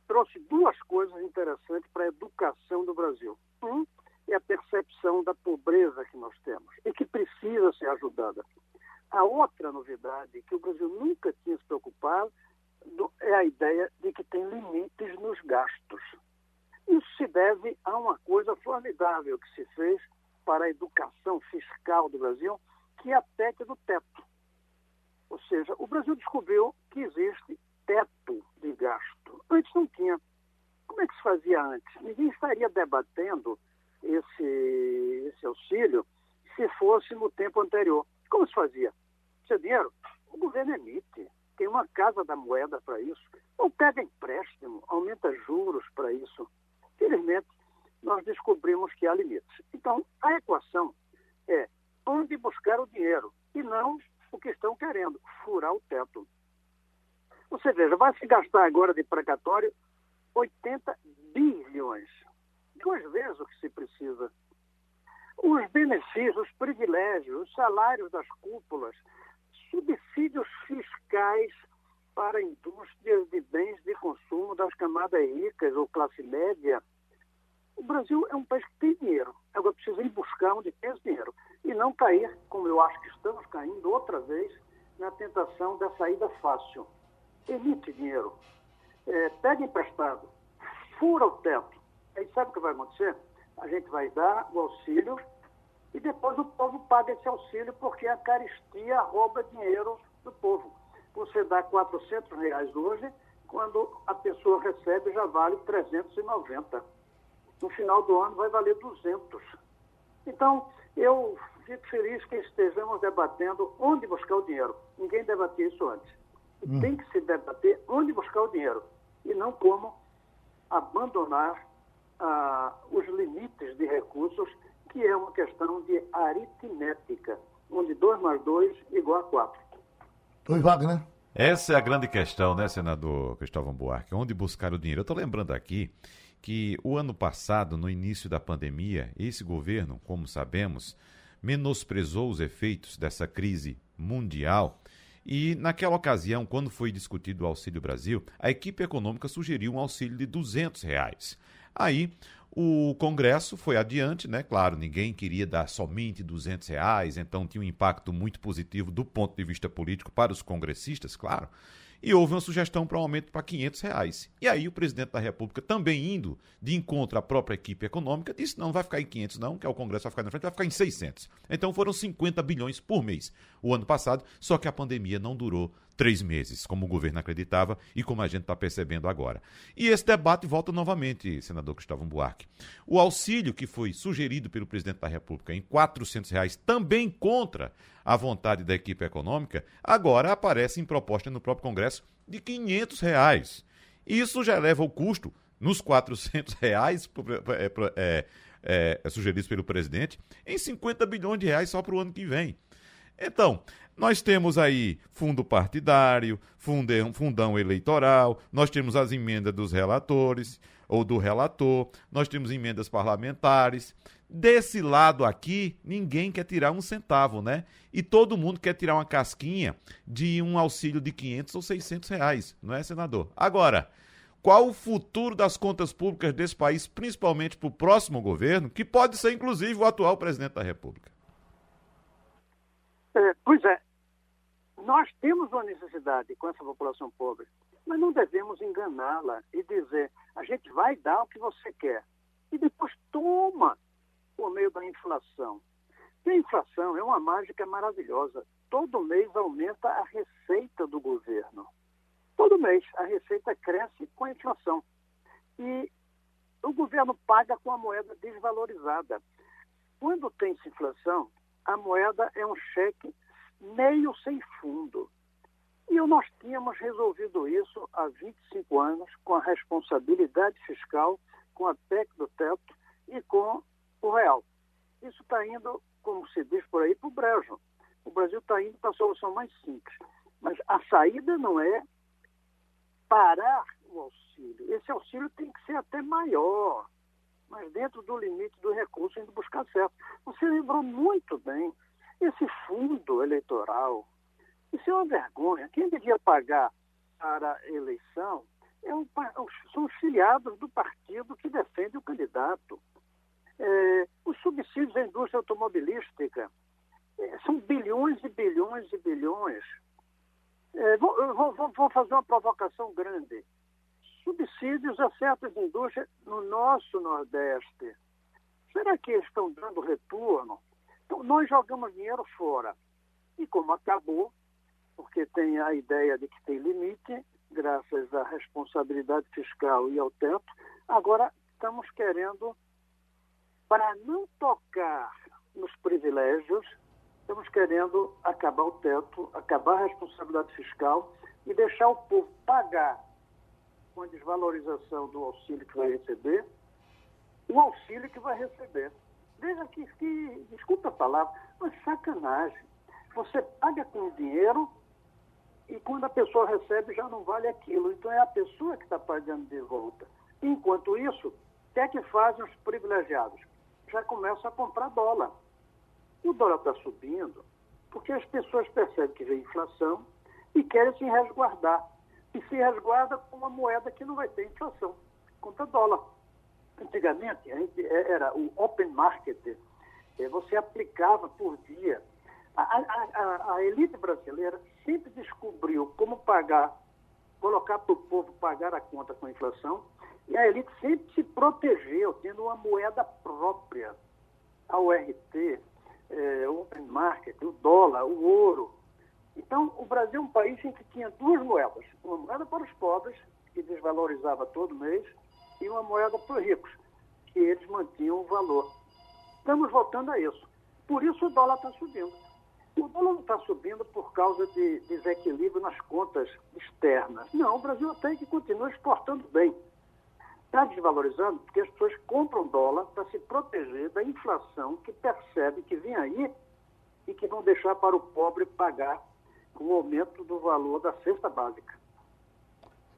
trouxe duas coisas interessantes para a educação do Brasil. Um é a percepção da pobreza que nós temos e que precisa ser ajudada. A outra novidade que o Brasil nunca tinha se preocupado é a ideia de que tem limites nos gastos. Isso se deve a uma coisa formidável que se fez para a educação fiscal do Brasil, que é a PEC do teto. Ou seja, o Brasil descobriu que existe teto de gasto. Antes não tinha. Como é que se fazia antes? Ninguém estaria debatendo esse, esse auxílio se fosse no tempo anterior. Como se fazia? Precisa dinheiro? O governo emite. Tem uma casa da moeda para isso. Ou pega empréstimo, aumenta juros para isso. Felizmente, nós descobrimos que há limites. Então, a equação é onde buscar o dinheiro e não o que estão querendo, furar o teto. Você veja, vai se gastar agora de precatório 80 bilhões. Duas vezes o que se precisa. Os benefícios, os privilégios, os salários das cúpulas, subsídios fiscais para indústrias de bens de consumo das camadas ricas ou classe média. O Brasil é um país que tem dinheiro. Agora precisa ir buscar onde tem esse dinheiro. E não cair, como eu acho que estamos caindo outra vez, na tentação da saída fácil emite dinheiro, é, pega emprestado, fura o teto. Aí sabe o que vai acontecer? A gente vai dar o auxílio e depois o povo paga esse auxílio porque a caristia rouba dinheiro do povo. Você dá 400 reais hoje, quando a pessoa recebe já vale 390. No final do ano vai valer 200. Então, eu fico feliz que estejamos debatendo onde buscar o dinheiro. Ninguém debatia isso antes. Hum. Tem que se debater onde buscar o dinheiro e não como abandonar ah, os limites de recursos, que é uma questão de aritmética, onde 2 mais 2 igual a 4. Oi, Wagner. Essa é a grande questão, né, senador Cristóvão Buarque? Onde buscar o dinheiro? Eu estou lembrando aqui que o ano passado, no início da pandemia, esse governo, como sabemos, menosprezou os efeitos dessa crise mundial e naquela ocasião, quando foi discutido o Auxílio Brasil, a equipe econômica sugeriu um auxílio de 200 reais. Aí o Congresso foi adiante, né? Claro, ninguém queria dar somente 200 reais, então tinha um impacto muito positivo do ponto de vista político para os congressistas, claro e houve uma sugestão para um aumento para 500 reais. E aí o presidente da República, também indo de encontro à própria equipe econômica, disse, não, vai ficar em 500 não, que é o Congresso vai ficar na frente, vai ficar em 600. Então foram 50 bilhões por mês o ano passado, só que a pandemia não durou três meses, como o governo acreditava e como a gente está percebendo agora. E esse debate volta novamente, senador Gustavo Buarque. O auxílio que foi sugerido pelo presidente da República em R$ reais, também contra a vontade da equipe econômica, agora aparece em proposta no próprio Congresso de R$ reais. Isso já eleva o custo nos R$ reais é, é, é, é, sugeridos pelo presidente em 50 bilhões de reais só para o ano que vem. Então, nós temos aí fundo partidário, fundão, fundão eleitoral, nós temos as emendas dos relatores ou do relator, nós temos emendas parlamentares. Desse lado aqui, ninguém quer tirar um centavo, né? E todo mundo quer tirar uma casquinha de um auxílio de 500 ou 600 reais, não é, senador? Agora, qual o futuro das contas públicas desse país, principalmente para o próximo governo, que pode ser inclusive o atual presidente da República? É, pois é, nós temos uma necessidade com essa população pobre, mas não devemos enganá-la e dizer a gente vai dar o que você quer e depois toma por meio da inflação. E a inflação é uma mágica maravilhosa. Todo mês aumenta a receita do governo. Todo mês a receita cresce com a inflação. E o governo paga com a moeda desvalorizada. Quando tem inflação, a moeda é um cheque meio sem fundo. E nós tínhamos resolvido isso há 25 anos com a responsabilidade fiscal, com a PEC do teto e com o real. Isso está indo, como se diz por aí, para o brejo. O Brasil está indo para a solução mais simples. Mas a saída não é parar o auxílio. Esse auxílio tem que ser até maior, mas dentro do limite do recurso, indo buscar certo. Você lembrou muito bem esse fundo eleitoral, isso é uma vergonha. Quem devia pagar para a eleição é um, são os filiados do partido que defende o candidato. É, os subsídios à indústria automobilística é, são bilhões e bilhões e bilhões. É, vou, vou, vou, fazer uma provocação grande. Subsídios a certas indústrias no nosso Nordeste. Será que estão dando retorno? Então, nós jogamos dinheiro fora. E como acabou, porque tem a ideia de que tem limite, graças à responsabilidade fiscal e ao teto, agora estamos querendo, para não tocar nos privilégios, estamos querendo acabar o teto, acabar a responsabilidade fiscal e deixar o povo pagar com a desvalorização do auxílio que vai receber, o auxílio que vai receber. Veja que, que desculpa a palavra, mas sacanagem. Você paga com dinheiro e quando a pessoa recebe já não vale aquilo. Então é a pessoa que está pagando de volta. Enquanto isso, o que é que fazem os privilegiados? Já começam a comprar dólar. O dólar está subindo porque as pessoas percebem que vem inflação e querem se resguardar. E se resguarda com uma moeda que não vai ter inflação, contra dólar. Antigamente, a gente é, era o open market, é, você aplicava por dia. A, a, a, elite brasileira sempre descobriu como pagar, colocar para o povo pagar a conta com a inflação, e a elite sempre se protegeu, tendo uma moeda própria. A URT, é, o open market, o dólar, o ouro. Então, o Brasil é um país em que tinha duas moedas. Uma moeda para os pobres, que desvalorizava todo mês, e uma moeda para os ricos, que eles mantinham o valor. Estamos voltando a isso. Por isso o dólar está subindo. O dólar não está subindo por causa de desequilíbrio nas contas externas. Não, o Brasil até que continua exportando bem. Está desvalorizando porque as pessoas compram dólar para se proteger da inflação que percebe que vem aí e que vão deixar para o pobre pagar o aumento do valor da cesta básica.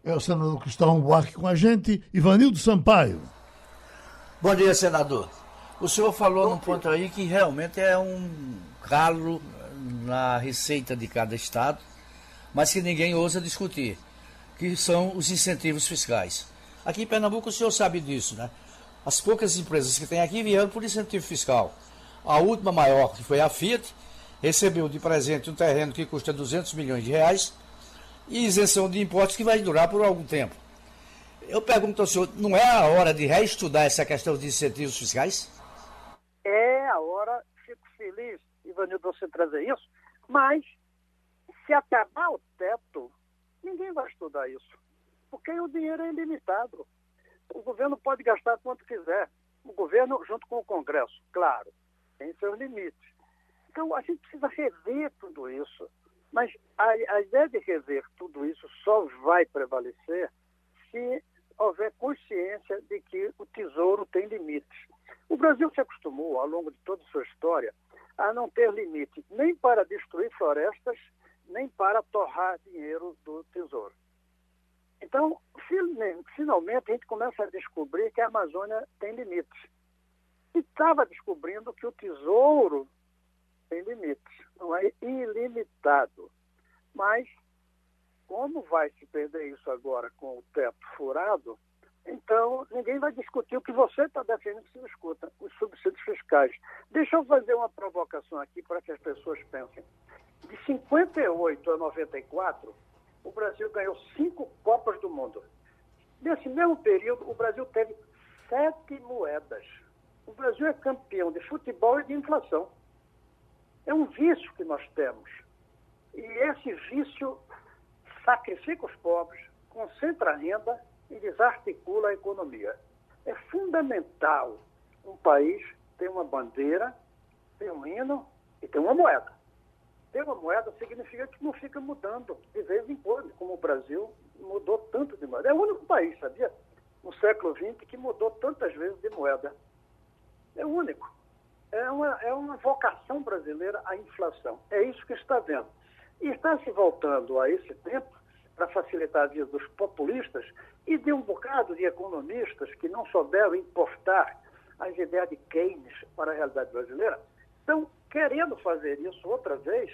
É o senador Cristóvão Buarque com a gente, Ivanildo Sampaio. Bom dia, senador. O senhor falou Bom num ponto aí que realmente é um calo na receita de cada estado, mas que ninguém ousa discutir, que são os incentivos fiscais. Aqui em Pernambuco o senhor sabe disso, né? As poucas empresas que tem aqui vieram por incentivo fiscal. A última maior, que foi a Fiat, recebeu de presente um terreno que custa 200 milhões de reais e isenção de impostos que vai durar por algum tempo. Eu pergunto ao senhor, não é a hora de reestudar essa questão de incentivos fiscais? É a hora, fico feliz, Ivanildo, você trazer isso, mas Se acabar o teto, ninguém vai estudar isso, porque o dinheiro é ilimitado. O governo pode gastar quanto quiser. O governo, junto com o Congresso, claro, tem seus limites. Então, a gente precisa rever tudo isso. Mas a, a ideia de rever tudo isso só vai prevalecer se houver consciência de que o tesouro tem limites. O Brasil se acostumou, ao longo de toda a sua história, a não ter limite nem para destruir florestas, nem para torrar dinheiro do tesouro. Então, finalmente, a gente começa a descobrir que a Amazônia tem limites. E estava descobrindo que o tesouro tem limites, não é ilimitado. Mas, como vai se perder isso agora com o teto furado, então ninguém vai discutir o que você está defendendo que se discuta, os subsídios fiscais. Deixa eu fazer uma provocação aqui para que as pessoas pensem. De 58 a 94, o Brasil ganhou cinco Copas do Mundo. Nesse mesmo período, o Brasil teve sete moedas. O Brasil é campeão de futebol e de inflação. É um vício que nós temos. E esse vício sacrifica os pobres, concentra a renda e desarticula a economia. É fundamental um país ter uma bandeira, ter um hino e ter uma moeda. Ter uma moeda significa que não fica mudando de vez em quando, como o Brasil mudou tanto de moeda. É o único país, sabia? No século XX que mudou tantas vezes de moeda. É o único é uma, é uma vocação brasileira a inflação. É isso que está vendo. E está se voltando a esse tempo para facilitar a vida dos populistas e de um bocado de economistas que não souberam importar as ideias de Keynes para a realidade brasileira, estão querendo fazer isso outra vez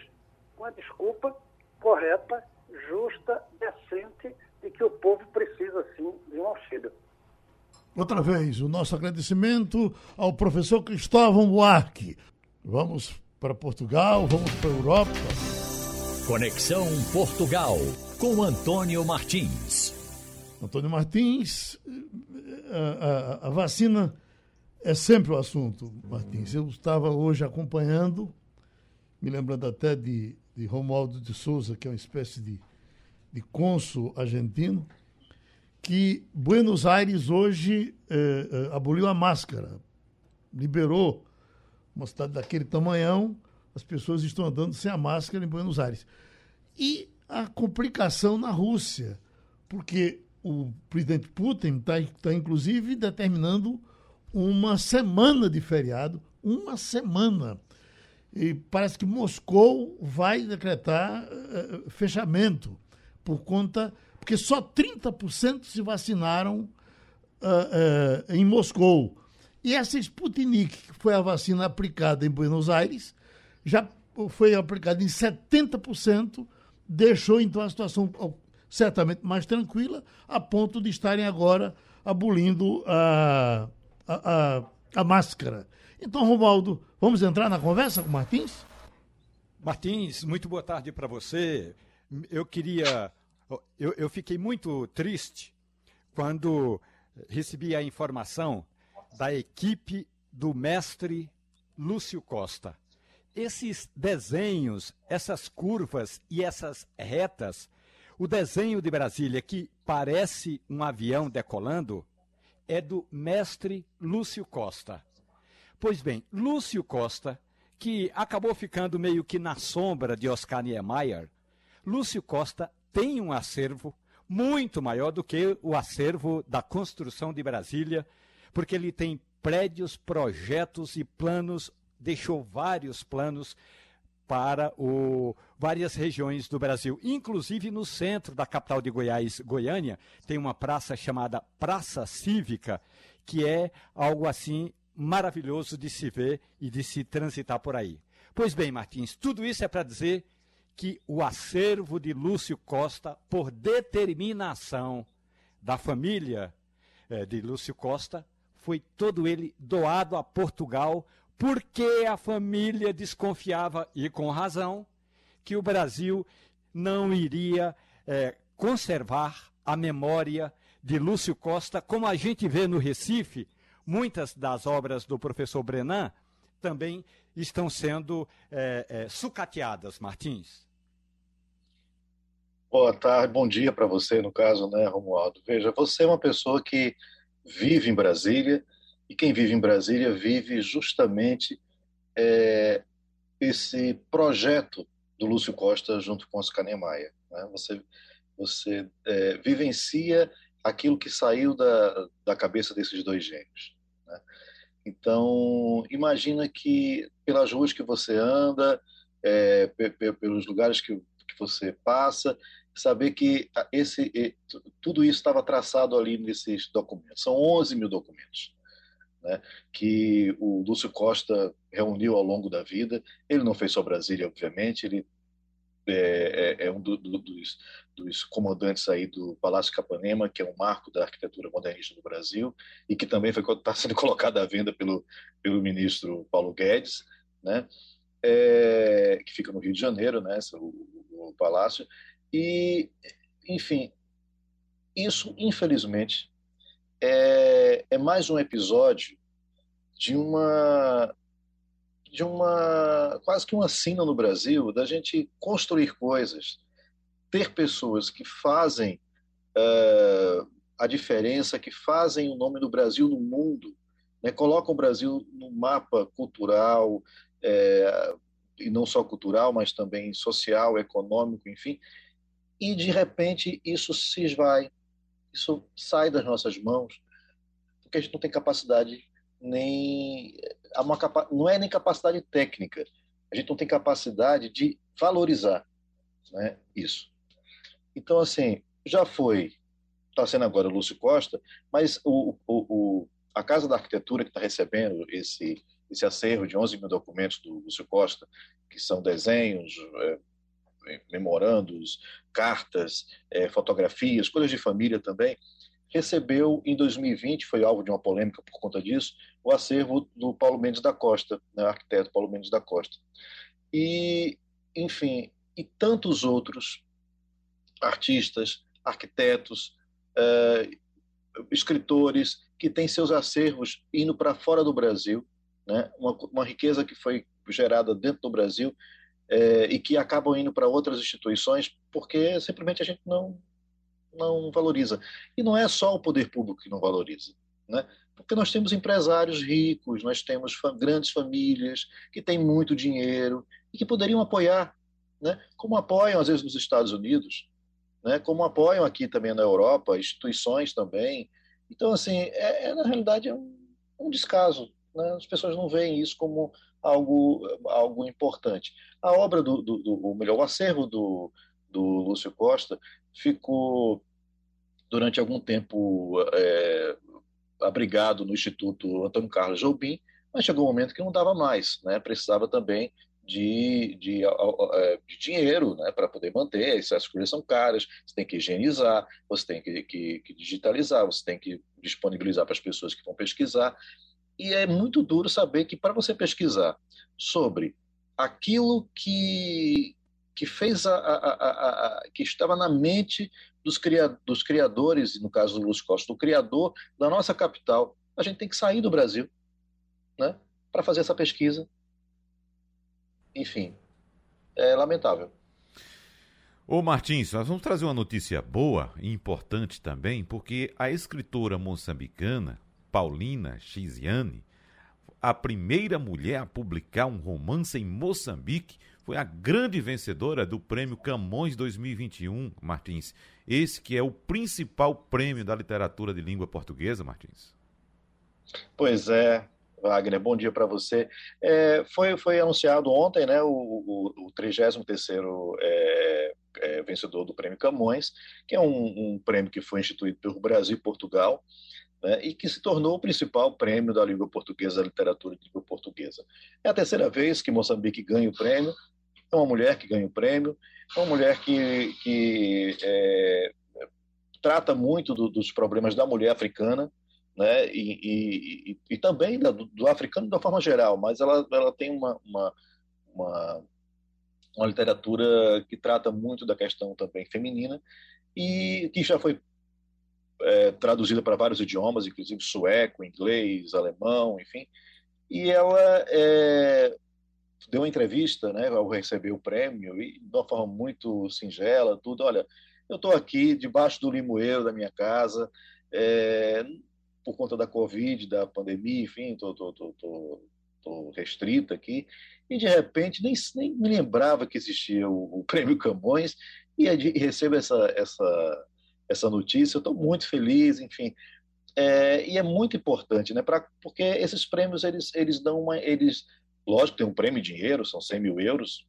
com a desculpa correta, justa, decente de que o povo precisa sim de um auxílio. Outra vez, o nosso agradecimento ao professor Cristóvão Buarque. Vamos para Portugal, vamos para a Europa. Conexão Portugal, com Antônio Martins. Antônio Martins, a, a, a vacina é sempre o assunto, Martins. Eu estava hoje acompanhando, me lembrando até de, de Romualdo de Souza, que é uma espécie de, de cônsul argentino, que Buenos Aires hoje eh, eh, aboliu a máscara, liberou uma cidade daquele tamanhão, as pessoas estão andando sem a máscara em Buenos Aires. E a complicação na Rússia, porque o presidente Putin está, tá, inclusive, determinando uma semana de feriado, uma semana. E parece que Moscou vai decretar uh, fechamento por conta porque só 30% se vacinaram uh, uh, em Moscou. E essa Sputnik, que foi a vacina aplicada em Buenos Aires, já foi aplicada em 70%, deixou então a situação certamente mais tranquila, a ponto de estarem agora abolindo a, a, a, a máscara. Então, Romualdo, vamos entrar na conversa com Martins? Martins, muito boa tarde para você. Eu queria eu, eu fiquei muito triste quando recebi a informação da equipe do mestre Lúcio Costa. Esses desenhos, essas curvas e essas retas, o desenho de Brasília que parece um avião decolando, é do mestre Lúcio Costa. Pois bem, Lúcio Costa, que acabou ficando meio que na sombra de Oscar Niemeyer, Lúcio Costa tem um acervo muito maior do que o acervo da construção de Brasília, porque ele tem prédios, projetos e planos, deixou vários planos para o, várias regiões do Brasil. Inclusive no centro da capital de Goiás, Goiânia, tem uma praça chamada Praça Cívica, que é algo assim maravilhoso de se ver e de se transitar por aí. Pois bem, Martins, tudo isso é para dizer que o acervo de Lúcio Costa, por determinação da família eh, de Lúcio Costa, foi todo ele doado a Portugal, porque a família desconfiava, e com razão, que o Brasil não iria eh, conservar a memória de Lúcio Costa, como a gente vê no Recife, muitas das obras do professor Brenan também estão sendo é, é, sucateadas, Martins. Boa tarde, bom dia para você, no caso, né, Romualdo? Veja, você é uma pessoa que vive em Brasília e quem vive em Brasília vive justamente é, esse projeto do Lúcio Costa junto com Oscar Niemeyer. Né? Você, você é, vivencia aquilo que saiu da, da cabeça desses dois gênios. Né? Então, imagina que pelas ruas que você anda, é, pelos lugares que, que você passa, saber que esse, tudo isso estava traçado ali nesses documentos. São 11 mil documentos. Né, que o Lúcio Costa reuniu ao longo da vida. Ele não fez só Brasília, obviamente, ele é, é, é um do, do, dos, dos, comandantes aí do Palácio Capanema, que é um marco da arquitetura modernista do Brasil e que também está sendo *laughs* colocado à venda pelo, pelo ministro Paulo Guedes, né? É, que fica no Rio de Janeiro, né? O, o palácio. E, enfim, isso, infelizmente, é, é mais um episódio de uma de uma quase que uma sina no Brasil da gente construir coisas, ter pessoas que fazem uh, a diferença, que fazem o nome do Brasil no mundo, né? colocam o Brasil no mapa cultural é, e não só cultural, mas também social, econômico, enfim, e de repente isso se esvai, isso sai das nossas mãos, porque a gente não tem capacidade nem uma não é nem capacidade técnica, a gente não tem capacidade de valorizar, né, isso. Então assim, já foi, está sendo agora o Lúcio Costa, mas o, o, o a Casa da Arquitetura que está recebendo esse esse acervo de 11 mil documentos do Lúcio Costa, que são desenhos, é, memorandos, cartas, é, fotografias, coisas de família também, recebeu em 2020, foi alvo de uma polêmica por conta disso, o acervo do Paulo Mendes da Costa, né, arquiteto Paulo Mendes da Costa. E, enfim, e tantos outros artistas, arquitetos, é, escritores que têm seus acervos indo para fora do Brasil, né, uma, uma riqueza que foi gerada dentro do Brasil é, e que acabam indo para outras instituições porque simplesmente a gente não não valoriza. E não é só o poder público que não valoriza, né? Porque nós temos empresários ricos, nós temos fam grandes famílias que têm muito dinheiro e que poderiam apoiar, né? Como apoiam às vezes nos Estados Unidos, né? Como apoiam aqui também na Europa, instituições também. Então assim, é, é na realidade é um, um descaso. Né? As pessoas não veem isso como algo, algo importante. A obra do, do, do melhor, o acervo do, do Lúcio Costa ficou durante algum tempo é, abrigado no Instituto Antônio Carlos Jobim, mas chegou um momento que não dava mais, né? Precisava também de, de, é, de dinheiro né, para poder manter, essas coisas são caras, você tem que higienizar, você tem que, que, que digitalizar, você tem que disponibilizar para as pessoas que vão pesquisar. E é muito duro saber que para você pesquisar sobre aquilo que, que fez a, a, a, a, que estava na mente dos, cria, dos criadores, no caso do Lúcio Costa, do criador da nossa capital, a gente tem que sair do Brasil, né, para fazer essa pesquisa. Enfim, é lamentável. Ô Martins, nós vamos trazer uma notícia boa e importante também, porque a escritora moçambicana Paulina Xiziane, a primeira mulher a publicar um romance em Moçambique, foi a grande vencedora do Prêmio Camões 2021, Martins. Esse que é o principal prêmio da literatura de língua portuguesa, Martins. Pois é, Wagner, bom dia para você. É, foi, foi anunciado ontem né, o, o, o 33º é, é, vencedor do Prêmio Camões, que é um, um prêmio que foi instituído pelo Brasil e Portugal, né, e que se tornou o principal prêmio da língua portuguesa, da literatura de língua portuguesa. É a terceira vez que Moçambique ganha o prêmio, é uma mulher que ganha o prêmio, é uma mulher que, que é, trata muito do, dos problemas da mulher africana, né, e, e, e também do, do, africano de uma forma geral, mas ela, ela tem uma, uma, uma, uma literatura que trata muito da questão também feminina, e que já foi é, traduzida para vários idiomas, inclusive sueco, inglês, alemão, enfim. E ela é, deu uma entrevista, né, ao receber o prêmio, e de uma forma muito singela, tudo. Olha, eu estou aqui debaixo do limoeiro da minha casa, é, por conta da Covid, da pandemia, enfim, estou restrito aqui, e de repente nem, nem me lembrava que existia o, o Prêmio Camões, e, e recebo essa, essa, essa notícia, eu estou muito feliz, enfim. É, e é muito importante, né, pra, porque esses prêmios, eles, eles dão uma... Eles, lógico, tem um prêmio em dinheiro, são 100 mil euros,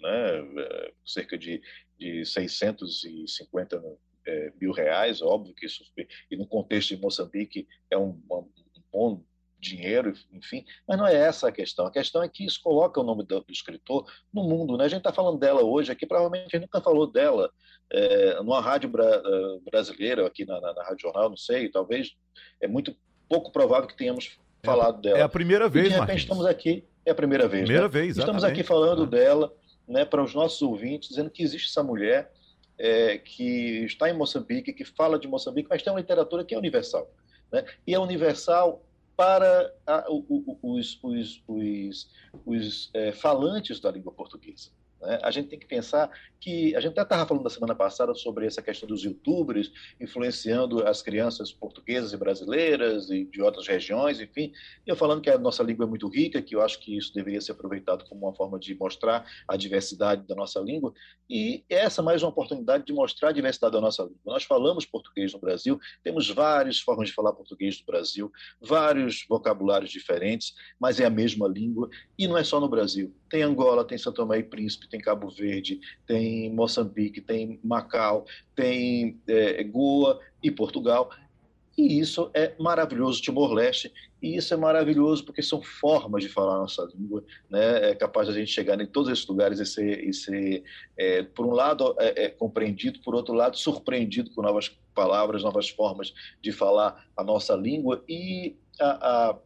né, é, cerca de, de 650 é, mil reais, óbvio que isso, e no contexto de Moçambique é um, um bom dinheiro, enfim, mas não é essa a questão. A questão é que isso coloca o nome do, do escritor no mundo. Né? A gente está falando dela hoje aqui, provavelmente a gente nunca falou dela é, numa rádio bra, é, brasileira, aqui na, na, na, Rádio Jornal, não sei, talvez é muito pouco provável que tenhamos é falado dela. É a primeira vez, e de repente Martins. estamos aqui, é a primeira vez. Primeira né? vez, exatamente. Estamos aqui falando dela né, para os nossos ouvintes, dizendo que existe essa mulher é, que está em Moçambique, que fala de Moçambique, mas tem uma literatura que é universal. Né? E é universal para a, os, os, os, os é, falantes da língua portuguesa. Né? A gente tem que pensar que. A gente até estava falando da semana passada sobre essa questão dos youtubers influenciando as crianças portuguesas e brasileiras e de outras regiões, enfim. Eu falando que a nossa língua é muito rica, que eu acho que isso deveria ser aproveitado como uma forma de mostrar a diversidade da nossa língua. E essa é mais uma oportunidade de mostrar a diversidade da nossa língua. Nós falamos português no Brasil, temos várias formas de falar português no Brasil, vários vocabulários diferentes, mas é a mesma língua. E não é só no Brasil. Tem Angola, tem São Tomé e Príncipe, tem Cabo Verde, tem Moçambique, tem Macau, tem é, Goa e Portugal. E isso é maravilhoso, Timor-Leste, e isso é maravilhoso porque são formas de falar a nossa língua, né? é capaz de a gente chegar em todos esses lugares e ser, e ser é, por um lado, é, é, compreendido, por outro lado, surpreendido com novas palavras, novas formas de falar a nossa língua, e a, a,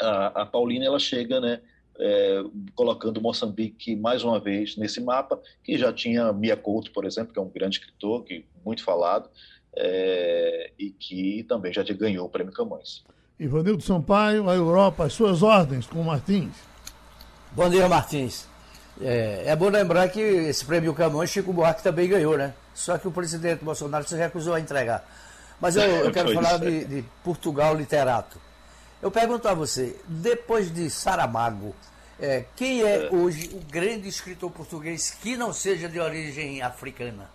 a, a Paulina, ela chega, né, é, colocando Moçambique mais uma vez nesse mapa, que já tinha Mia Couto, por exemplo, que é um grande escritor, que muito falado, é, e que também já ganhou o Prêmio Camões. Ivanildo Sampaio, a Europa, as suas ordens com o Martins. Bom dia, Martins. É, é, bom lembrar que esse prêmio Camões, Chico Buarque também ganhou, né? Só que o presidente Bolsonaro se recusou a entregar. Mas eu, eu *laughs* quero falar de, de Portugal literato. Eu pergunto a você, depois de Saramago, é, quem é, é hoje o grande escritor português que não seja de origem africana?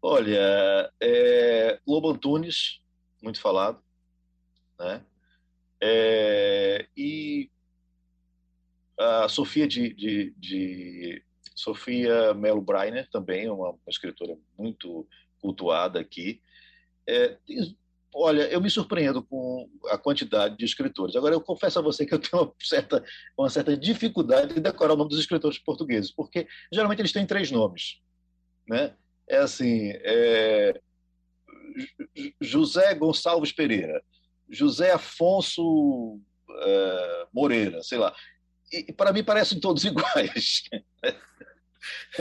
Olha, é, Lobo Antunes, muito falado, né? É, e a Sofia de, de, de Sofia Melo Breiner também, uma, uma escritora muito cultuada aqui. É, Olha, eu me surpreendo com a quantidade de escritores. Agora, eu confesso a você que eu tenho uma certa, uma certa dificuldade de decorar o nome dos escritores portugueses, porque geralmente eles têm três nomes. Né? É assim: é... José Gonçalves Pereira, José Afonso é... Moreira, sei lá. E, para mim parecem todos *laughs* iguais.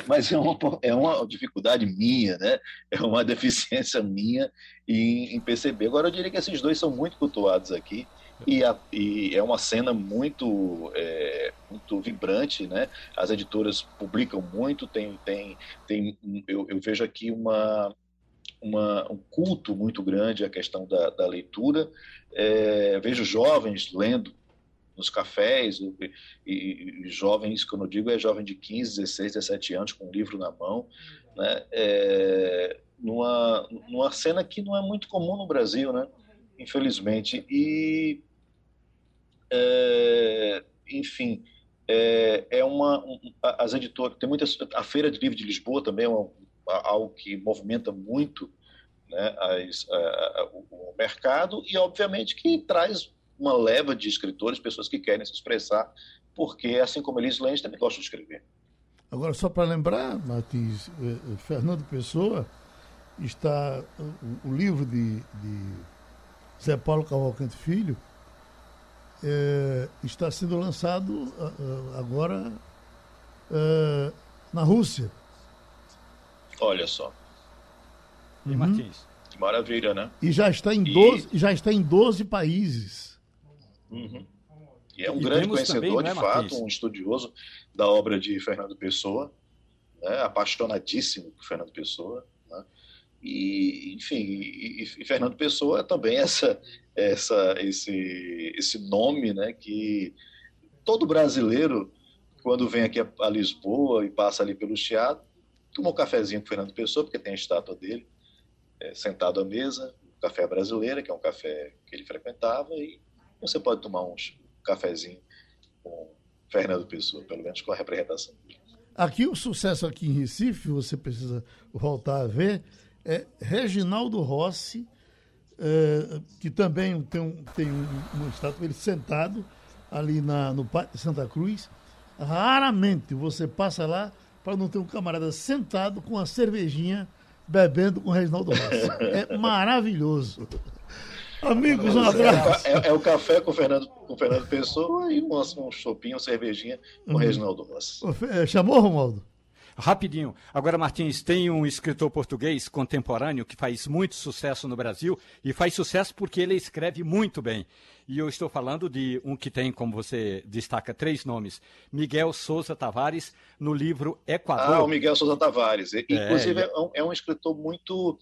Mas é uma, é uma dificuldade minha, né? é uma *laughs* deficiência minha em, em, perceber. Agora, eu diria que esses dois são muito cultuados aqui, e, a, e é uma cena muito, é, muito vibrante, né? as editoras publicam muito, tem, tem, tem, eu, eu vejo aqui uma, uma, um culto muito grande à questão da, da leitura. É, vejo jovens lendo nos cafés, e, e, e, jovens, quando eu digo, é jovem de 15, 16, 17 anos, com um livro na mão, né? É, numa, numa cena que não é muito comum no Brasil, né? infelizmente. E, é, enfim, é, é uma. Um, as editoras. Tem muitas. A Feira de Livro de Lisboa também é uma, algo que movimenta muito né, as, a, a, o mercado e, obviamente, que traz uma leva de escritores, pessoas que querem se expressar, porque, assim como Elis Lenz, também gostam de escrever. Agora, só para lembrar, Martins, eh, eh, Fernando Pessoa está. O, livro de, de Zé Paulo Cavalcante Filho é, está sendo lançado agora é, na Rússia. Olha só. E uhum. Martins? Maravilha, né? E já está em 12, e... já está em 12 países. Uhum. E é um e grande conhecedor, também, de é, fato, um estudioso da obra de Fernando Pessoa, né, apaixonadíssimo por Fernando Pessoa. Né, e, enfim, e, e, Fernando Pessoa é também essa, essa, esse, esse nome né, que todo brasileiro, quando vem aqui a, a Lisboa e passa ali pelo teatro, toma um cafezinho com Fernando Pessoa, porque tem a estátua dele, é, sentado à mesa, café brasileira, que é um café que ele frequentava, e você pode tomar um cafezinho com Fernando Pessoa, pelo menos com a representação dele. Aqui o sucesso aqui em Recife, você precisa voltar a ver, é Reginaldo Rossi, é, que também tem, um, tem um, uma estátua, ele sentado ali na, no Pátio de Santa Cruz. Raramente você passa lá para não ter um camarada sentado com uma cervejinha bebendo com o Reginaldo Rossi. *laughs* É maravilhoso. Amigos, um abraço. É, é, o café com o Fernando, com o Fernando Pessoa e um, um chopinho, uma cervejinha com o uhum. Reginaldo Rossi. É, chamou, Romualdo? Rapidinho. Agora, Martins, tem um escritor português contemporâneo que faz muito sucesso no Brasil e faz sucesso porque ele escreve muito bem. E eu estou falando de um que tem, como você destaca, três nomes: Miguel Souza Tavares, no livro Equador. Ah, o Miguel Souza Tavares. Inclusive, é, é, um, é um escritor muito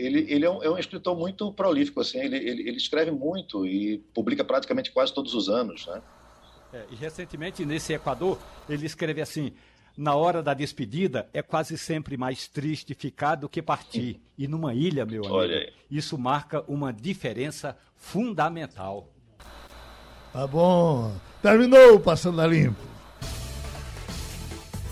ele, ele é, um, é, um, escritor muito prolífico, assim, ele, ele, ele, escreve muito e publica praticamente quase todos os anos, né? É, e recentemente, nesse Equador, ele escreve assim, na hora da despedida, é quase sempre mais triste ficar do que partir. E numa ilha, meu amigo, isso marca uma diferença fundamental. Tá bom. Terminou Passando a Limpo.